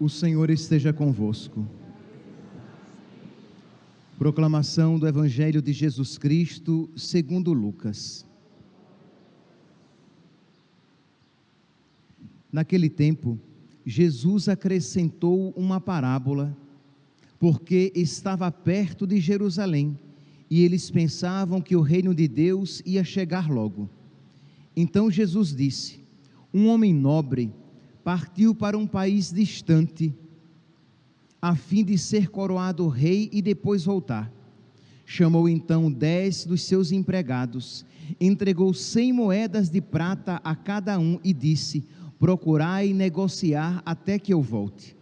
O Senhor esteja convosco. Proclamação do Evangelho de Jesus Cristo, segundo Lucas. Naquele tempo, Jesus acrescentou uma parábola, porque estava perto de Jerusalém e eles pensavam que o reino de Deus ia chegar logo. Então Jesus disse: Um homem nobre partiu para um país distante, a fim de ser coroado rei e depois voltar. Chamou então dez dos seus empregados, entregou cem moedas de prata a cada um e disse: Procurai negociar até que eu volte.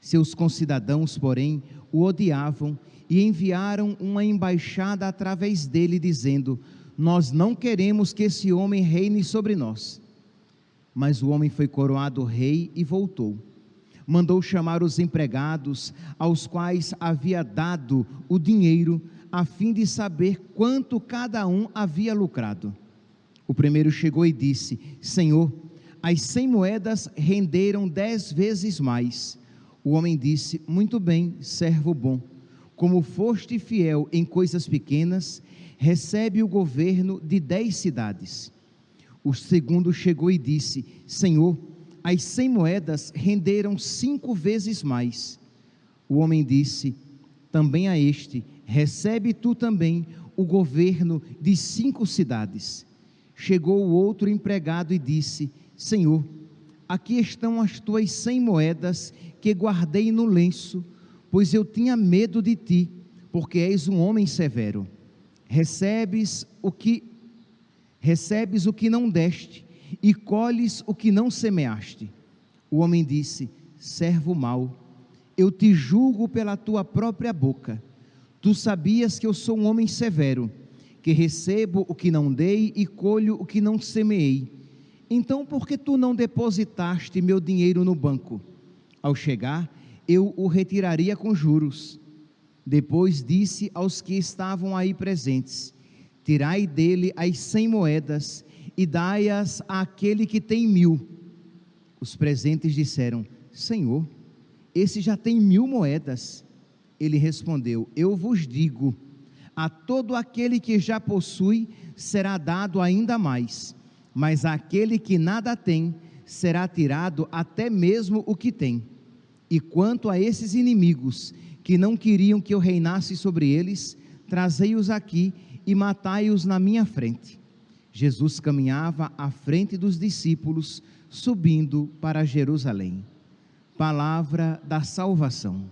Seus concidadãos, porém, o odiavam e enviaram uma embaixada através dele, dizendo: Nós não queremos que esse homem reine sobre nós. Mas o homem foi coroado rei e voltou. Mandou chamar os empregados, aos quais havia dado o dinheiro, a fim de saber quanto cada um havia lucrado. O primeiro chegou e disse: Senhor, as cem moedas renderam dez vezes mais. O homem disse: Muito bem, servo bom. Como foste fiel em coisas pequenas, recebe o governo de dez cidades. O segundo chegou e disse: Senhor, as cem moedas renderam cinco vezes mais. O homem disse: Também a este, recebe tu também o governo de cinco cidades. Chegou o outro empregado e disse: Senhor, aqui estão as tuas cem moedas que guardei no lenço, pois eu tinha medo de ti, porque és um homem severo. Recebes o que recebes o que não deste e colhes o que não semeaste. O homem disse: Servo mau, eu te julgo pela tua própria boca. Tu sabias que eu sou um homem severo, que recebo o que não dei e colho o que não semeei. Então, por que tu não depositaste meu dinheiro no banco? Ao chegar, eu o retiraria com juros. Depois disse aos que estavam aí presentes: Tirai dele as cem moedas e dai-as àquele que tem mil. Os presentes disseram: Senhor, esse já tem mil moedas. Ele respondeu: Eu vos digo, a todo aquele que já possui será dado ainda mais, mas àquele que nada tem será tirado até mesmo o que tem. E quanto a esses inimigos que não queriam que eu reinasse sobre eles, trazei-os aqui e matai-os na minha frente. Jesus caminhava à frente dos discípulos, subindo para Jerusalém. Palavra da salvação.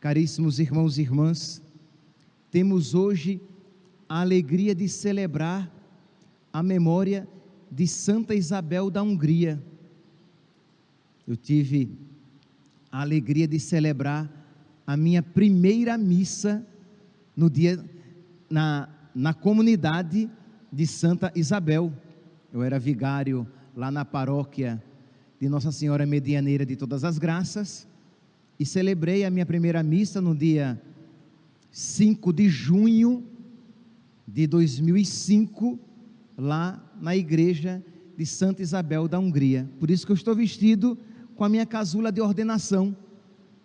Caríssimos irmãos e irmãs, temos hoje a alegria de celebrar a memória de Santa Isabel da Hungria. Eu tive a alegria de celebrar a minha primeira missa no dia na, na comunidade de Santa Isabel. Eu era vigário lá na paróquia de Nossa Senhora Medianeira de Todas as Graças e celebrei a minha primeira missa no dia 5 de junho de 2005 lá na igreja de Santa Isabel da Hungria. Por isso que eu estou vestido com a minha casula de ordenação.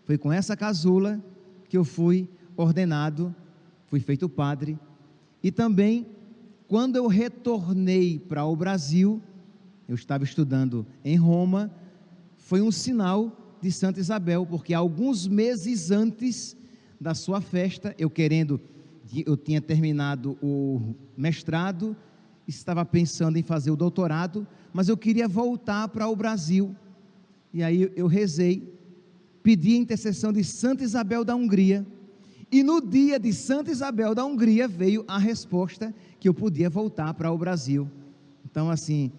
Foi com essa casula que eu fui ordenado, fui feito padre. E também, quando eu retornei para o Brasil, eu estava estudando em Roma, foi um sinal de Santa Isabel, porque alguns meses antes da sua festa, eu querendo, eu tinha terminado o mestrado estava pensando em fazer o doutorado, mas eu queria voltar para o Brasil. E aí eu rezei, pedi a intercessão de Santa Isabel da Hungria. E no dia de Santa Isabel da Hungria veio a resposta que eu podia voltar para o Brasil. Então, assim,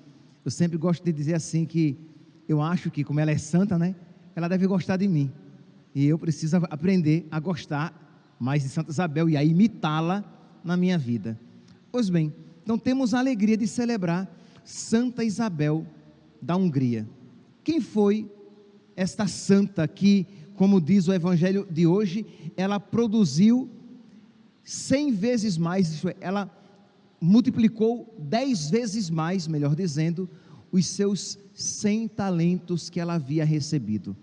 eu sempre gosto de dizer assim que eu acho que, como ela é santa, né? Ela deve gostar de mim. E eu preciso aprender a gostar mais de Santa Isabel e a imitá-la na minha vida. Pois bem, então temos a alegria de celebrar Santa Isabel da Hungria. Quem foi esta santa que como diz o evangelho de hoje, ela produziu cem vezes mais, é, ela multiplicou dez vezes mais, melhor dizendo, os seus cem talentos que ela havia recebido.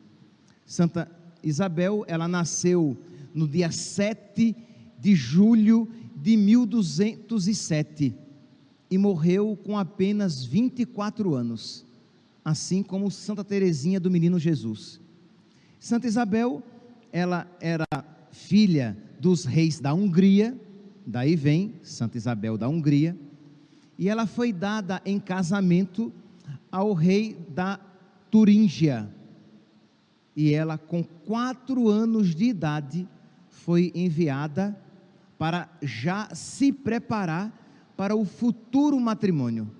Santa Isabel, ela nasceu no dia 7 de julho de 1207 e morreu com apenas 24 anos, assim como Santa Teresinha do Menino Jesus. Santa Isabel, ela era filha dos reis da Hungria, daí vem Santa Isabel da Hungria, e ela foi dada em casamento ao rei da Turíngia. E ela, com quatro anos de idade, foi enviada para já se preparar para o futuro matrimônio.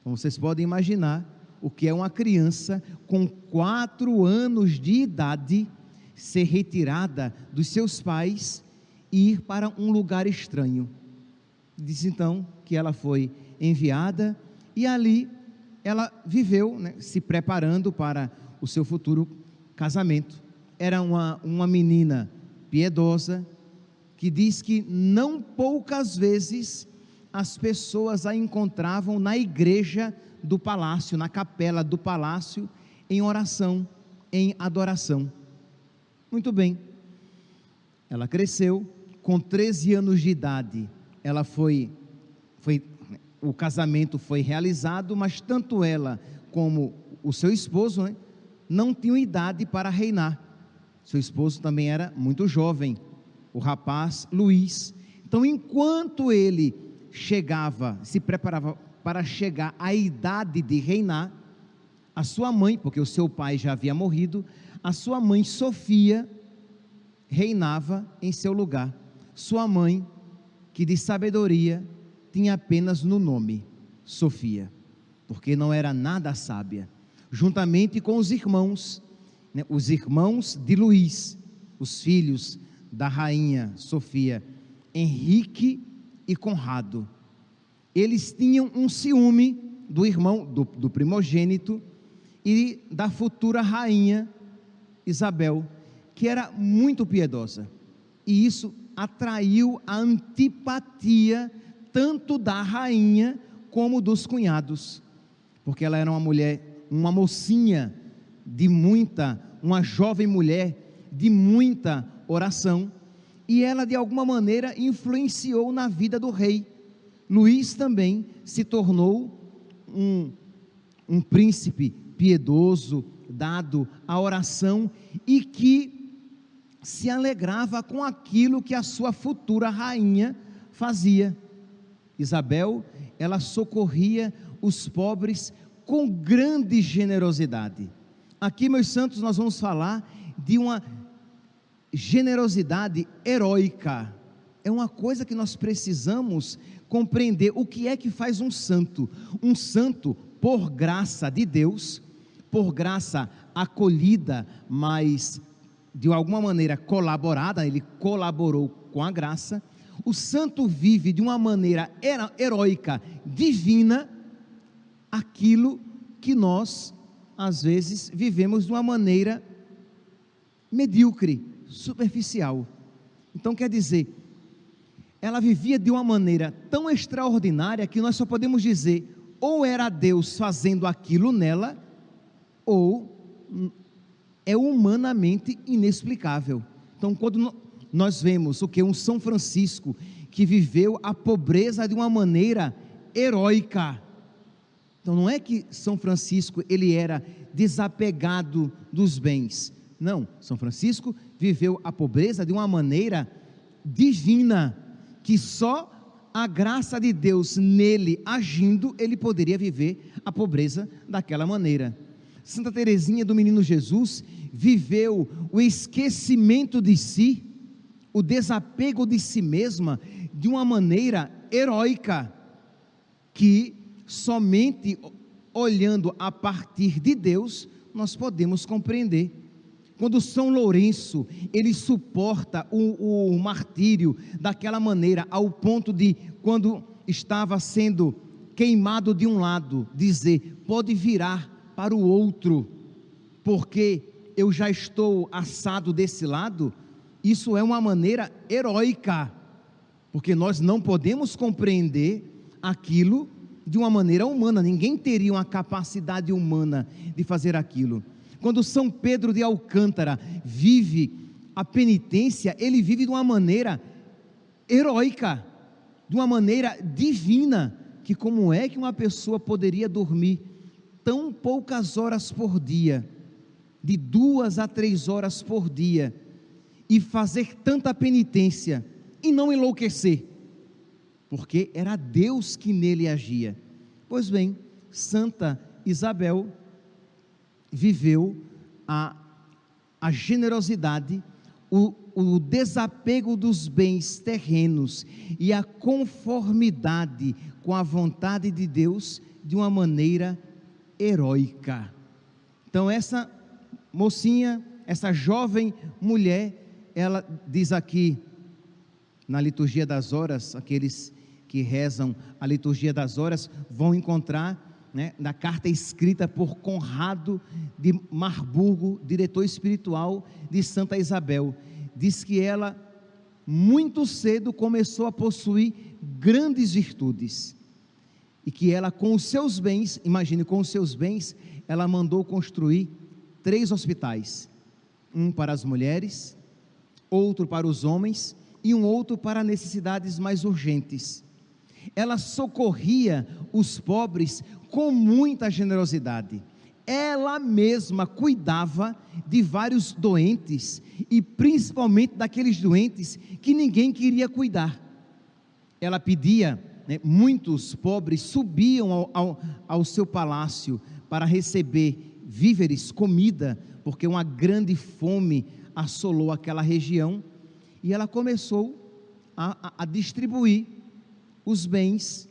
Então vocês podem imaginar o que é uma criança com quatro anos de idade ser retirada dos seus pais e ir para um lugar estranho. Diz então que ela foi enviada e ali ela viveu, né, se preparando para o seu futuro casamento. Era uma, uma menina piedosa que diz que não poucas vezes as pessoas a encontravam na igreja do palácio, na capela do palácio, em oração, em adoração. Muito bem. Ela cresceu, com 13 anos de idade, ela foi, foi o casamento foi realizado, mas tanto ela como o seu esposo né, não tinham idade para reinar. Seu esposo também era muito jovem, o rapaz Luiz. Então, enquanto ele chegava, se preparava para chegar à idade de reinar, a sua mãe, porque o seu pai já havia morrido, a sua mãe Sofia reinava em seu lugar. Sua mãe, que de sabedoria tinha apenas no nome Sofia, porque não era nada sábia, juntamente com os irmãos, né, os irmãos de Luís, os filhos da rainha Sofia, Henrique e Conrado. Eles tinham um ciúme do irmão, do, do primogênito e da futura rainha Isabel, que era muito piedosa. E isso atraiu a antipatia tanto da rainha como dos cunhados, porque ela era uma mulher, uma mocinha de muita, uma jovem mulher de muita oração e ela de alguma maneira influenciou na vida do rei. Luís também se tornou um, um príncipe piedoso, dado à oração e que se alegrava com aquilo que a sua futura rainha fazia. Isabel, ela socorria os pobres com grande generosidade. Aqui, meus santos, nós vamos falar de uma generosidade heróica. É uma coisa que nós precisamos compreender. O que é que faz um santo? Um santo, por graça de Deus, por graça acolhida, mas de alguma maneira colaborada, ele colaborou com a graça. O santo vive de uma maneira heróica, divina, aquilo que nós, às vezes, vivemos de uma maneira medíocre, superficial. Então quer dizer, ela vivia de uma maneira tão extraordinária que nós só podemos dizer ou era Deus fazendo aquilo nela, ou é humanamente inexplicável. Então, quando nós vemos o que um São Francisco que viveu a pobreza de uma maneira heróica. Então, não é que São Francisco ele era desapegado dos bens. Não, São Francisco viveu a pobreza de uma maneira divina, que só a graça de Deus nele agindo, ele poderia viver a pobreza daquela maneira. Santa Teresinha do Menino Jesus viveu o esquecimento de si, o desapego de si mesma de uma maneira heróica, que somente olhando a partir de Deus nós podemos compreender. Quando São Lourenço, ele suporta o, o martírio daquela maneira, ao ponto de, quando estava sendo queimado de um lado, dizer: pode virar para o outro, porque eu já estou assado desse lado, isso é uma maneira heróica, porque nós não podemos compreender aquilo de uma maneira humana, ninguém teria uma capacidade humana de fazer aquilo. Quando São Pedro de Alcântara vive a penitência, ele vive de uma maneira heróica, de uma maneira divina, que como é que uma pessoa poderia dormir tão poucas horas por dia, de duas a três horas por dia, e fazer tanta penitência e não enlouquecer? Porque era Deus que nele agia. Pois bem, Santa Isabel viveu a, a generosidade, o, o desapego dos bens terrenos e a conformidade com a vontade de Deus de uma maneira heróica. Então, essa mocinha, essa jovem mulher, ela diz aqui na liturgia das horas, aqueles que rezam a liturgia das horas vão encontrar né, na carta escrita por Conrado de Marburgo, diretor espiritual de Santa Isabel. Diz que ela, muito cedo, começou a possuir grandes virtudes. E que ela, com os seus bens, imagine, com os seus bens, ela mandou construir três hospitais: um para as mulheres, outro para os homens e um outro para necessidades mais urgentes. Ela socorria os pobres com muita generosidade. Ela mesma cuidava de vários doentes e principalmente daqueles doentes que ninguém queria cuidar. Ela pedia, né, muitos pobres subiam ao, ao, ao seu palácio para receber víveres, comida, porque uma grande fome assolou aquela região e ela começou a, a, a distribuir os bens,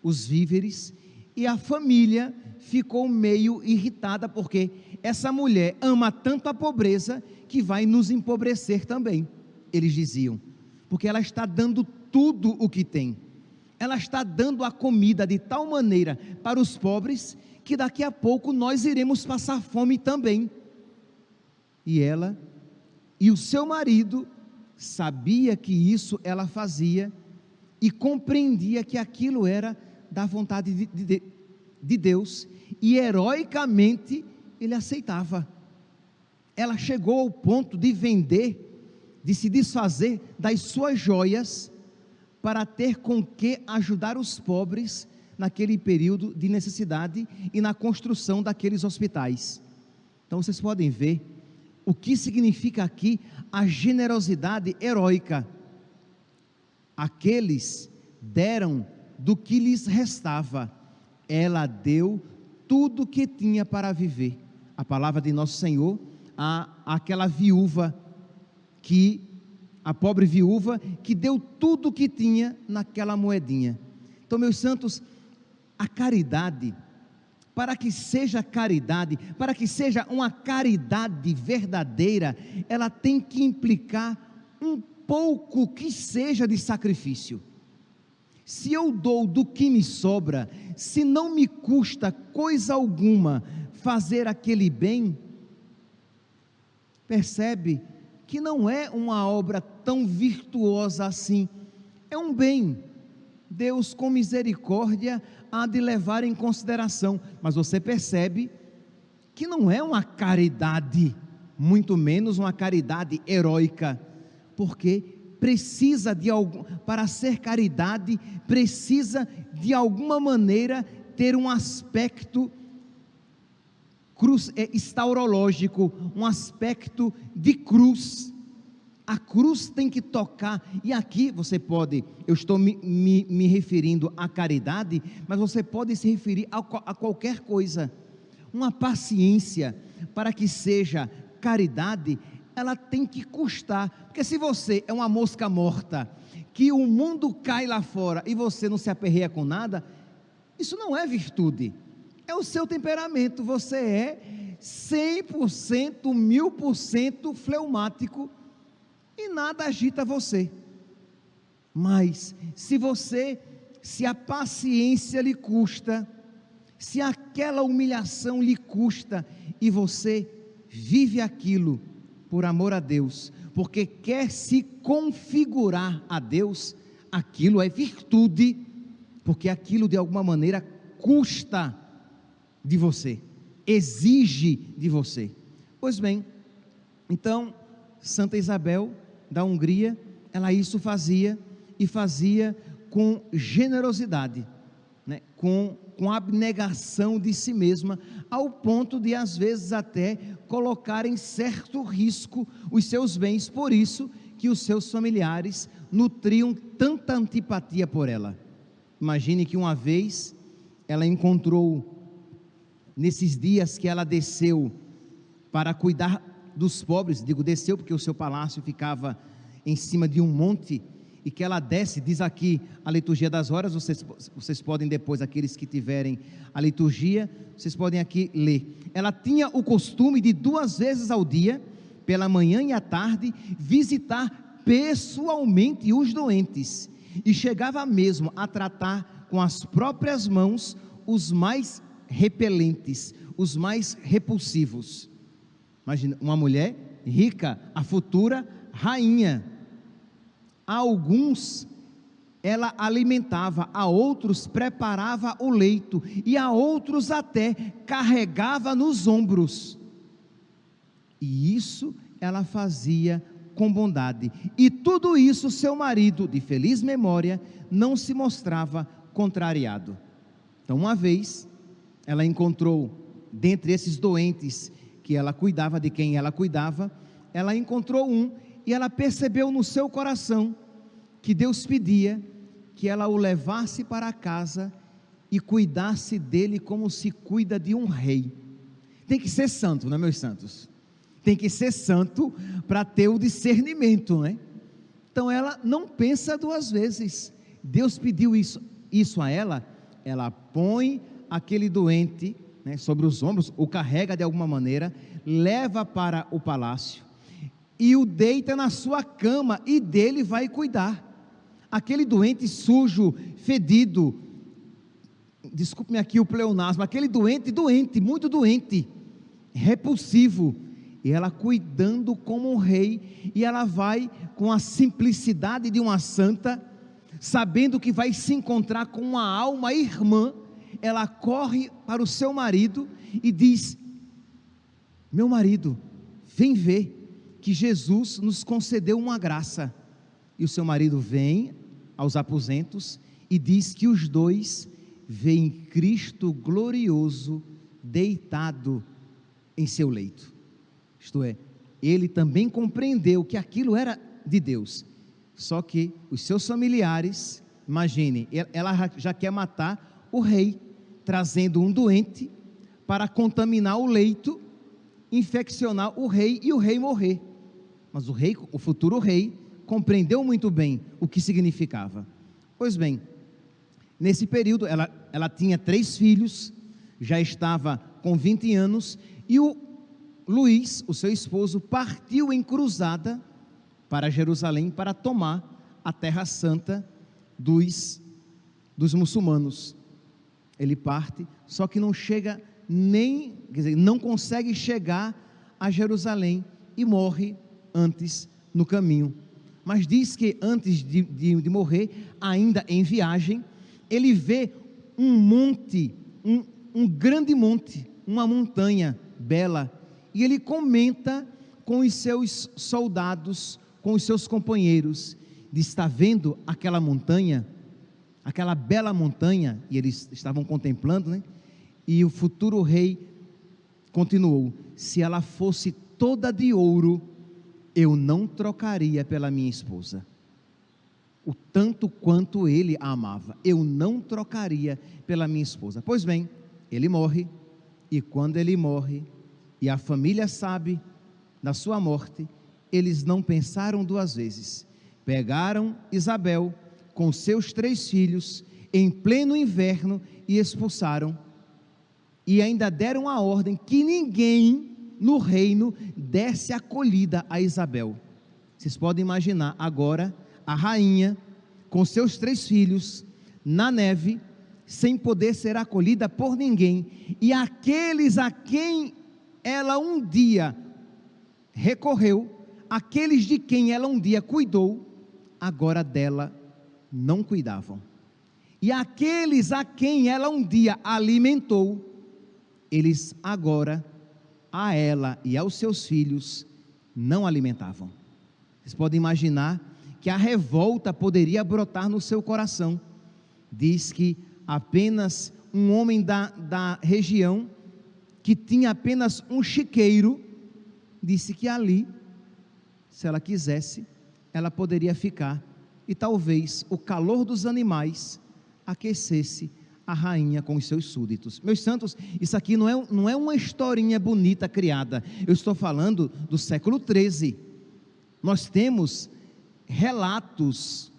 os víveres e a família ficou meio irritada porque essa mulher ama tanto a pobreza que vai nos empobrecer também. Eles diziam, porque ela está dando tudo o que tem. Ela está dando a comida de tal maneira para os pobres que daqui a pouco nós iremos passar fome também. E ela e o seu marido sabia que isso ela fazia e compreendia que aquilo era da vontade de, de, de Deus e heroicamente ele aceitava. Ela chegou ao ponto de vender, de se desfazer das suas joias para ter com que ajudar os pobres naquele período de necessidade e na construção daqueles hospitais. Então vocês podem ver o que significa aqui a generosidade heróica. Aqueles deram do que lhes restava, ela deu tudo que tinha para viver. A palavra de nosso Senhor, a, aquela viúva que, a pobre viúva que deu tudo que tinha naquela moedinha. Então, meus santos, a caridade, para que seja caridade, para que seja uma caridade verdadeira, ela tem que implicar um pouco que seja de sacrifício. Se eu dou do que me sobra, se não me custa coisa alguma fazer aquele bem, percebe que não é uma obra tão virtuosa assim, é um bem. Deus, com misericórdia, há de levar em consideração, mas você percebe que não é uma caridade, muito menos uma caridade heróica, porque precisa de algum, para ser caridade, precisa de alguma maneira ter um aspecto cruz, é, estaurológico, um aspecto de cruz. A cruz tem que tocar, e aqui você pode, eu estou me, me, me referindo à caridade, mas você pode se referir a, a qualquer coisa. Uma paciência para que seja caridade ela tem que custar. Porque se você é uma mosca morta, que o mundo cai lá fora e você não se aperreia com nada, isso não é virtude. É o seu temperamento. Você é 100%, 1000% fleumático e nada agita você. Mas se você, se a paciência lhe custa, se aquela humilhação lhe custa e você vive aquilo por amor a Deus, porque quer se configurar a Deus, aquilo é virtude, porque aquilo de alguma maneira custa de você, exige de você. Pois bem, então, Santa Isabel da Hungria, ela isso fazia e fazia com generosidade, né? com, com abnegação de si mesma, ao ponto de, às vezes, até colocar em certo risco os seus bens, por isso que os seus familiares nutriam tanta antipatia por ela. Imagine que uma vez ela encontrou, nesses dias que ela desceu para cuidar dos pobres, digo desceu porque o seu palácio ficava em cima de um monte, e que ela desce, diz aqui a liturgia das horas, vocês, vocês podem depois, aqueles que tiverem a liturgia, vocês podem aqui ler. Ela tinha o costume de duas vezes ao dia, pela manhã e à tarde, visitar pessoalmente os doentes, e chegava mesmo a tratar com as próprias mãos os mais repelentes, os mais repulsivos. Imagina, uma mulher rica, a futura rainha, a alguns ela alimentava, a outros preparava o leito, e a outros até carregava nos ombros. E isso ela fazia com bondade. E tudo isso seu marido, de feliz memória, não se mostrava contrariado. Então, uma vez, ela encontrou, dentre esses doentes que ela cuidava, de quem ela cuidava, ela encontrou um e ela percebeu no seu coração que Deus pedia que ela o levasse para casa e cuidasse dele como se cuida de um rei. Tem que ser santo, não é, meus santos? Tem que ser santo para ter o discernimento, né? Então ela não pensa duas vezes. Deus pediu isso, isso a ela, ela põe aquele doente né, sobre os ombros, o carrega de alguma maneira, leva para o palácio e o deita na sua cama e dele vai cuidar. Aquele doente sujo, fedido, desculpe-me aqui o pleonasmo, aquele doente, doente, muito doente, repulsivo, e ela cuidando como um rei, e ela vai com a simplicidade de uma santa, sabendo que vai se encontrar com uma alma irmã, ela corre para o seu marido e diz: Meu marido, vem ver que Jesus nos concedeu uma graça. E o seu marido vem aos aposentos e diz que os dois veem Cristo glorioso deitado em seu leito. Isto é, ele também compreendeu que aquilo era de Deus. Só que os seus familiares, imagine, ela já quer matar o rei, trazendo um doente para contaminar o leito, infeccionar o rei e o rei morrer. Mas o rei, o futuro rei, compreendeu muito bem o que significava. Pois bem, nesse período ela, ela tinha três filhos, já estava com 20 anos, e o Luís, o seu esposo, partiu em cruzada para Jerusalém para tomar a terra santa dos, dos muçulmanos. Ele parte, só que não chega nem, quer dizer, não consegue chegar a Jerusalém e morre antes no caminho. Mas diz que antes de, de, de morrer, ainda em viagem, ele vê um monte, um, um grande monte, uma montanha bela, e ele comenta com os seus soldados, com os seus companheiros, de estar vendo aquela montanha, aquela bela montanha, e eles estavam contemplando, né? E o futuro rei continuou: se ela fosse toda de ouro, eu não trocaria pela minha esposa. O tanto quanto ele a amava, eu não trocaria pela minha esposa. Pois bem, ele morre, e quando ele morre, e a família sabe da sua morte, eles não pensaram duas vezes. Pegaram Isabel com seus três filhos em pleno inverno e expulsaram. E ainda deram a ordem que ninguém no reino desse acolhida a Isabel. Vocês podem imaginar agora a rainha com seus três filhos na neve, sem poder ser acolhida por ninguém, e aqueles a quem ela um dia recorreu, aqueles de quem ela um dia cuidou, agora dela não cuidavam. E aqueles a quem ela um dia alimentou, eles agora, a ela e aos seus filhos, não alimentavam. Vocês podem imaginar que a revolta poderia brotar no seu coração. Diz que apenas um homem da, da região, que tinha apenas um chiqueiro, disse que ali, se ela quisesse, ela poderia ficar e talvez o calor dos animais aquecesse a rainha com os seus súditos. Meus santos, isso aqui não é, não é uma historinha bonita criada. Eu estou falando do século 13. Nós temos relatos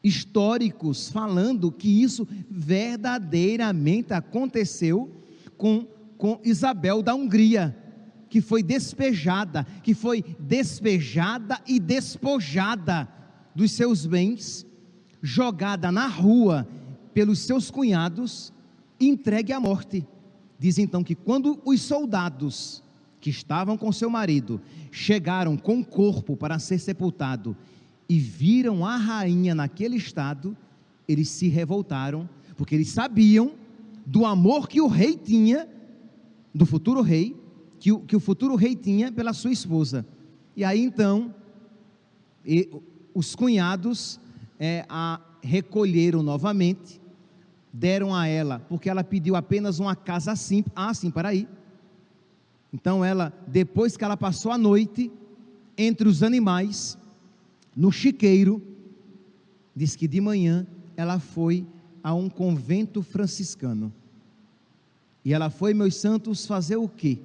históricos falando que isso verdadeiramente aconteceu com, com Isabel da Hungria, que foi despejada, que foi despejada e despojada dos seus bens, jogada na rua pelos seus cunhados entregue à morte. Diz então que quando os soldados que estavam com seu marido chegaram com o corpo para ser sepultado e viram a rainha naquele estado, eles se revoltaram, porque eles sabiam do amor que o rei tinha, do futuro rei, que o, que o futuro rei tinha pela sua esposa. E aí então, e, os cunhados é, a recolheram novamente, deram a ela, porque ela pediu apenas uma casa simples. Ah, sim, para aí. Então ela, depois que ela passou a noite entre os animais, no chiqueiro, diz que de manhã ela foi a um convento franciscano. E ela foi, meus santos, fazer o quê?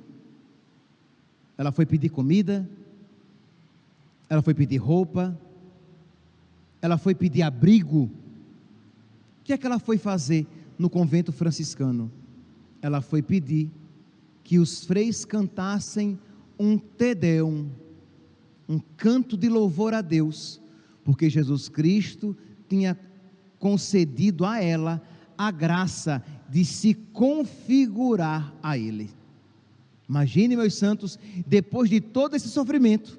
Ela foi pedir comida, ela foi pedir roupa, ela foi pedir abrigo. Que é que ela foi fazer no convento franciscano? Ela foi pedir que os freis cantassem um Tedeum um canto de louvor a Deus, porque Jesus Cristo tinha concedido a ela a graça de se configurar a Ele. Imagine, meus santos, depois de todo esse sofrimento,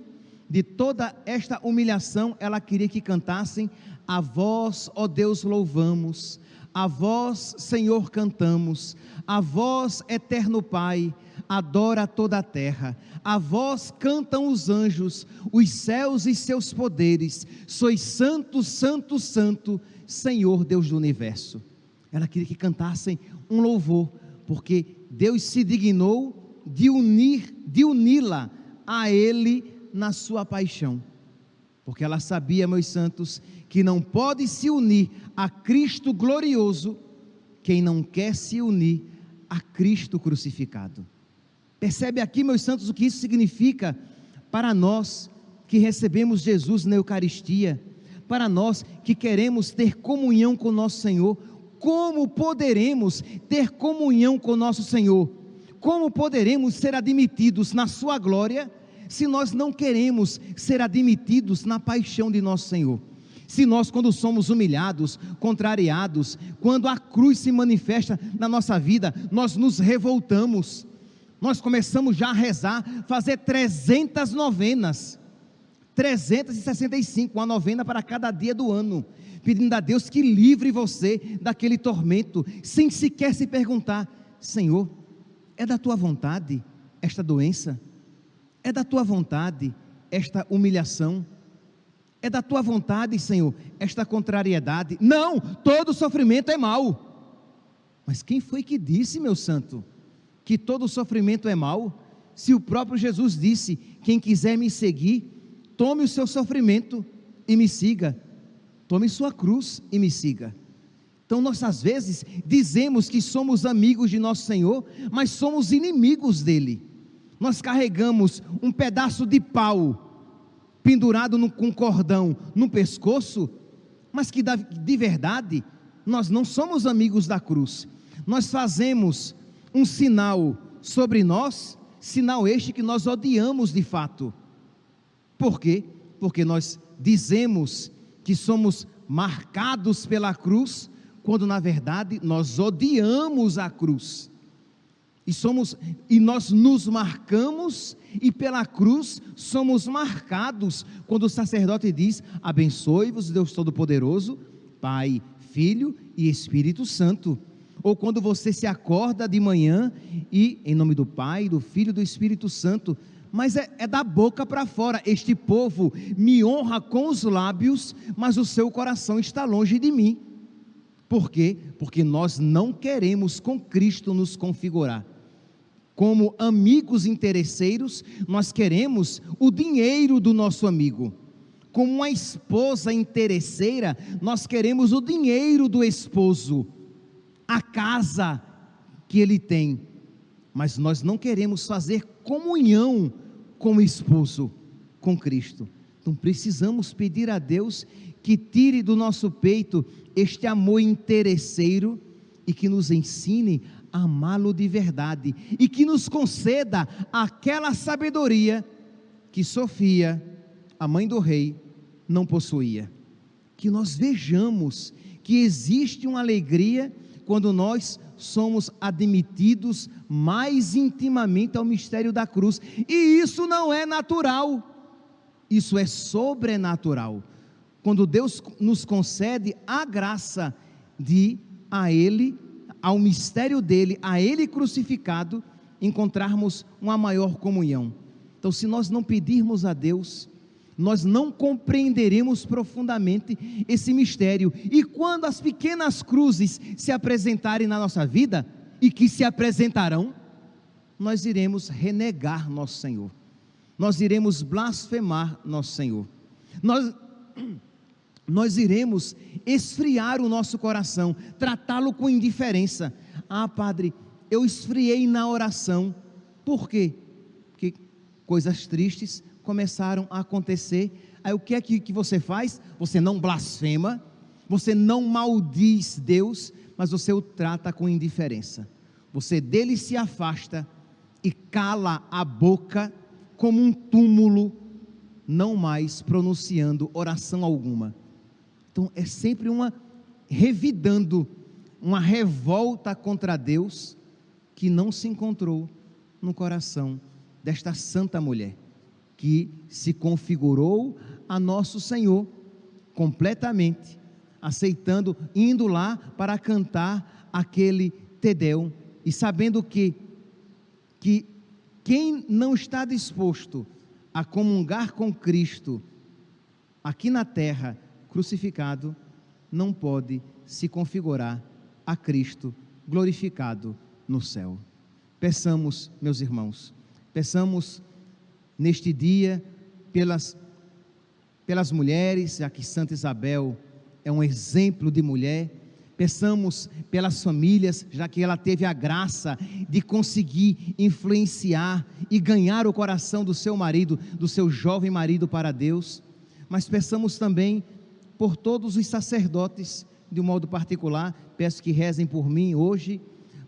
de toda esta humilhação, ela queria que cantassem: A vós, ó Deus, louvamos, a vós, Senhor, cantamos, a vós, eterno Pai, adora toda a terra. A vós cantam os anjos, os céus e seus poderes. Sois santo, santo, santo, Senhor Deus do universo. Ela queria que cantassem um louvor, porque Deus se dignou de unir, de uni-la a ele na sua paixão. Porque ela sabia, meus santos, que não pode se unir a Cristo glorioso quem não quer se unir a Cristo crucificado. Percebe aqui, meus santos, o que isso significa para nós que recebemos Jesus na Eucaristia, para nós que queremos ter comunhão com nosso Senhor. Como poderemos ter comunhão com nosso Senhor? Como poderemos ser admitidos na Sua glória se nós não queremos ser admitidos na paixão de nosso Senhor? Se nós, quando somos humilhados, contrariados, quando a cruz se manifesta na nossa vida, nós nos revoltamos, nós começamos já a rezar, fazer 300 novenas, 365, uma novena para cada dia do ano, pedindo a Deus que livre você daquele tormento, sem sequer se perguntar: Senhor, é da tua vontade esta doença? É da tua vontade esta humilhação? É da tua vontade, Senhor, esta contrariedade? Não, todo sofrimento é mau. Mas quem foi que disse, meu santo? que todo sofrimento é mau? Se o próprio Jesus disse: Quem quiser me seguir, tome o seu sofrimento e me siga. Tome sua cruz e me siga. Então, nós às vezes dizemos que somos amigos de nosso Senhor, mas somos inimigos dele. Nós carregamos um pedaço de pau pendurado no, com cordão no pescoço, mas que de verdade nós não somos amigos da cruz. Nós fazemos um sinal sobre nós, sinal este que nós odiamos de fato. Por quê? Porque nós dizemos que somos marcados pela cruz, quando na verdade nós odiamos a cruz. E somos e nós nos marcamos e pela cruz somos marcados quando o sacerdote diz: "Abençoe-vos Deus todo-poderoso, Pai, Filho e Espírito Santo". Ou quando você se acorda de manhã e em nome do Pai, do Filho e do Espírito Santo, mas é, é da boca para fora. Este povo me honra com os lábios, mas o seu coração está longe de mim. Por quê? Porque nós não queremos com Cristo nos configurar. Como amigos interesseiros, nós queremos o dinheiro do nosso amigo. Como uma esposa interesseira, nós queremos o dinheiro do esposo, a casa que ele tem. Mas nós não queremos fazer comunhão com o esposo, com Cristo. Então precisamos pedir a Deus que tire do nosso peito este amor interesseiro e que nos ensine amá-lo de verdade e que nos conceda aquela sabedoria que Sofia, a mãe do rei, não possuía. Que nós vejamos que existe uma alegria quando nós somos admitidos mais intimamente ao mistério da cruz. E isso não é natural, isso é sobrenatural. Quando Deus nos concede a graça de a Ele, ao mistério dele, a Ele crucificado, encontrarmos uma maior comunhão. Então, se nós não pedirmos a Deus, nós não compreenderemos profundamente esse mistério. E quando as pequenas cruzes se apresentarem na nossa vida, e que se apresentarão, nós iremos renegar nosso Senhor, nós iremos blasfemar nosso Senhor, nós, nós iremos esfriar o nosso coração, tratá-lo com indiferença. Ah, Padre, eu esfriei na oração, por quê? Porque coisas tristes começaram a acontecer. Aí o que é que, que você faz? Você não blasfema, você não maldiz Deus, mas você o trata com indiferença. Você dele se afasta e cala a boca como um túmulo, não mais pronunciando oração alguma. Então é sempre uma revidando, uma revolta contra Deus que não se encontrou no coração desta santa mulher que se configurou a nosso Senhor completamente, aceitando, indo lá para cantar aquele Tedeu e sabendo que que quem não está disposto a comungar com Cristo aqui na terra crucificado não pode se configurar a Cristo glorificado no céu. Peçamos, meus irmãos, peçamos neste dia pelas, pelas mulheres, já que Santa Isabel é um exemplo de mulher. Peçamos pelas famílias, já que ela teve a graça de conseguir influenciar e ganhar o coração do seu marido, do seu jovem marido para Deus. Mas peçamos também por todos os sacerdotes, de um modo particular, peço que rezem por mim hoje,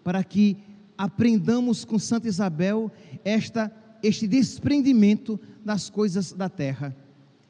para que aprendamos com Santa Isabel esta este desprendimento das coisas da terra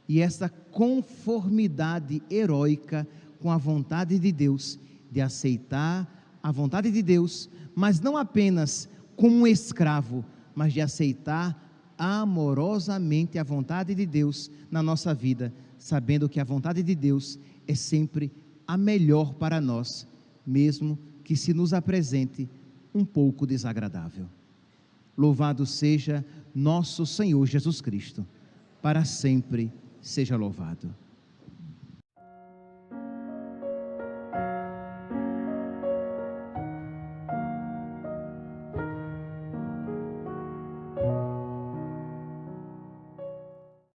e essa conformidade heróica com a vontade de Deus, de aceitar a vontade de Deus, mas não apenas como um escravo, mas de aceitar amorosamente a vontade de Deus na nossa vida, sabendo que a vontade de Deus é sempre a melhor para nós, mesmo que se nos apresente um pouco desagradável. Louvado seja nosso Senhor Jesus Cristo, para sempre seja louvado.